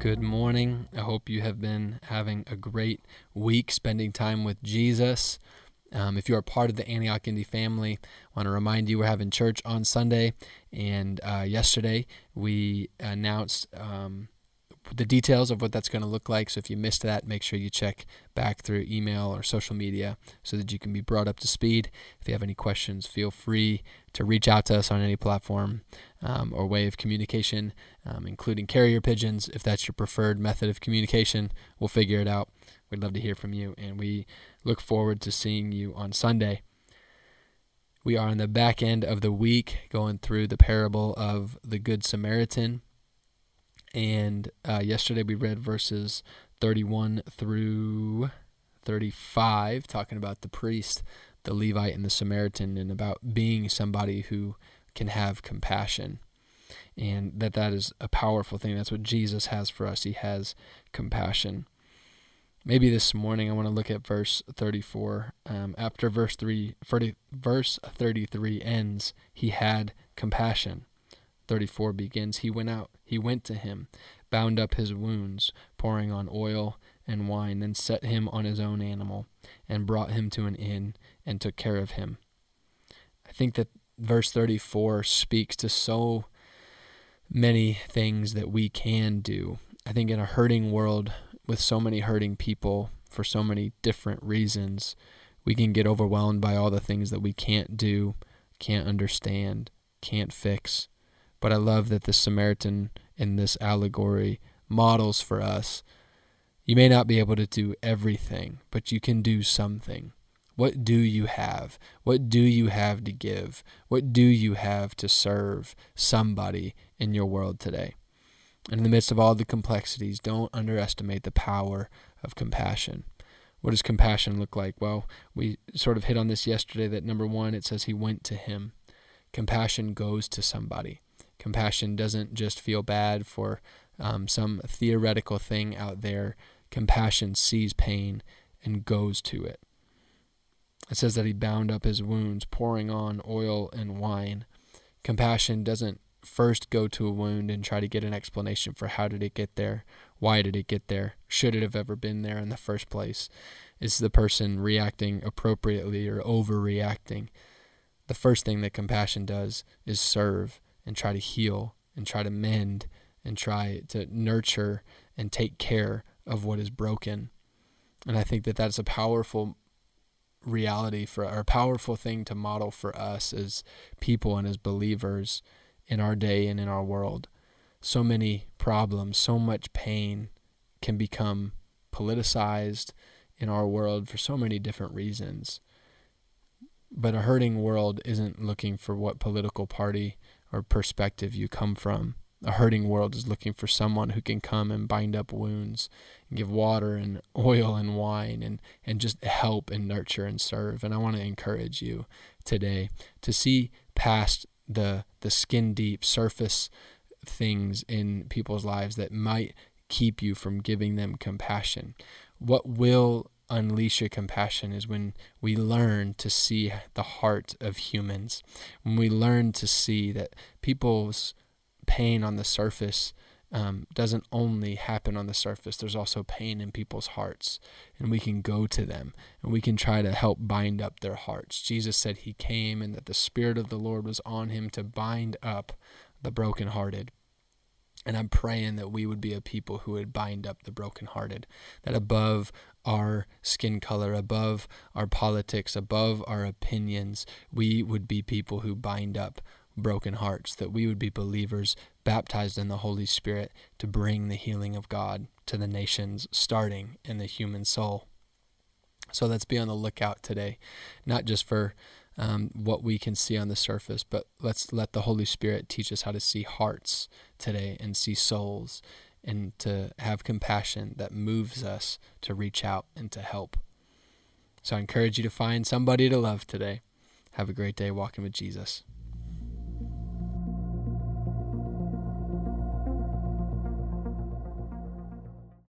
Good morning. I hope you have been having a great week spending time with Jesus. Um, if you are part of the Antioch Indy family, I want to remind you we're having church on Sunday. And uh, yesterday we announced um, the details of what that's going to look like. So if you missed that, make sure you check back through email or social media so that you can be brought up to speed. If you have any questions, feel free to reach out to us on any platform um, or way of communication, um, including carrier pigeons. If that's your preferred method of communication, we'll figure it out. We'd love to hear from you, and we look forward to seeing you on Sunday. We are on the back end of the week going through the parable of the Good Samaritan. And uh, yesterday we read verses 31 through 35, talking about the priest, the Levite, and the Samaritan, and about being somebody who can have compassion. And that that is a powerful thing. That's what Jesus has for us. He has compassion. Maybe this morning I want to look at verse 34. Um, after verse 3, 30, verse 33 ends, he had compassion. 34 begins, He went out, he went to him, bound up his wounds, pouring on oil and wine, then set him on his own animal, and brought him to an inn, and took care of him. I think that verse 34 speaks to so many things that we can do. I think in a hurting world with so many hurting people for so many different reasons, we can get overwhelmed by all the things that we can't do, can't understand, can't fix. But I love that the Samaritan in this allegory models for us. You may not be able to do everything, but you can do something. What do you have? What do you have to give? What do you have to serve somebody in your world today? And in the midst of all the complexities, don't underestimate the power of compassion. What does compassion look like? Well, we sort of hit on this yesterday that number one, it says he went to him. Compassion goes to somebody. Compassion doesn't just feel bad for um, some theoretical thing out there. Compassion sees pain and goes to it. It says that he bound up his wounds, pouring on oil and wine. Compassion doesn't first go to a wound and try to get an explanation for how did it get there? Why did it get there? Should it have ever been there in the first place? Is the person reacting appropriately or overreacting? The first thing that compassion does is serve and try to heal and try to mend and try to nurture and take care of what is broken. And I think that that's a powerful reality for or a powerful thing to model for us as people and as believers in our day and in our world. So many problems, so much pain can become politicized in our world for so many different reasons. But a hurting world isn't looking for what political party or perspective you come from. A hurting world is looking for someone who can come and bind up wounds and give water and oil and wine and, and just help and nurture and serve. And I want to encourage you today to see past the the skin deep surface things in people's lives that might keep you from giving them compassion. What will unleash your compassion is when we learn to see the heart of humans, when we learn to see that people's pain on the surface um, doesn't only happen on the surface. There's also pain in people's hearts, and we can go to them and we can try to help bind up their hearts. Jesus said he came and that the Spirit of the Lord was on him to bind up the brokenhearted. And I'm praying that we would be a people who would bind up the brokenhearted, that above our skin color, above our politics, above our opinions, we would be people who bind up broken hearts, that we would be believers baptized in the Holy Spirit to bring the healing of God to the nations, starting in the human soul. So let's be on the lookout today, not just for um, what we can see on the surface, but let's let the Holy Spirit teach us how to see hearts today and see souls and to have compassion that moves us to reach out and to help. So I encourage you to find somebody to love today. Have a great day walking with Jesus.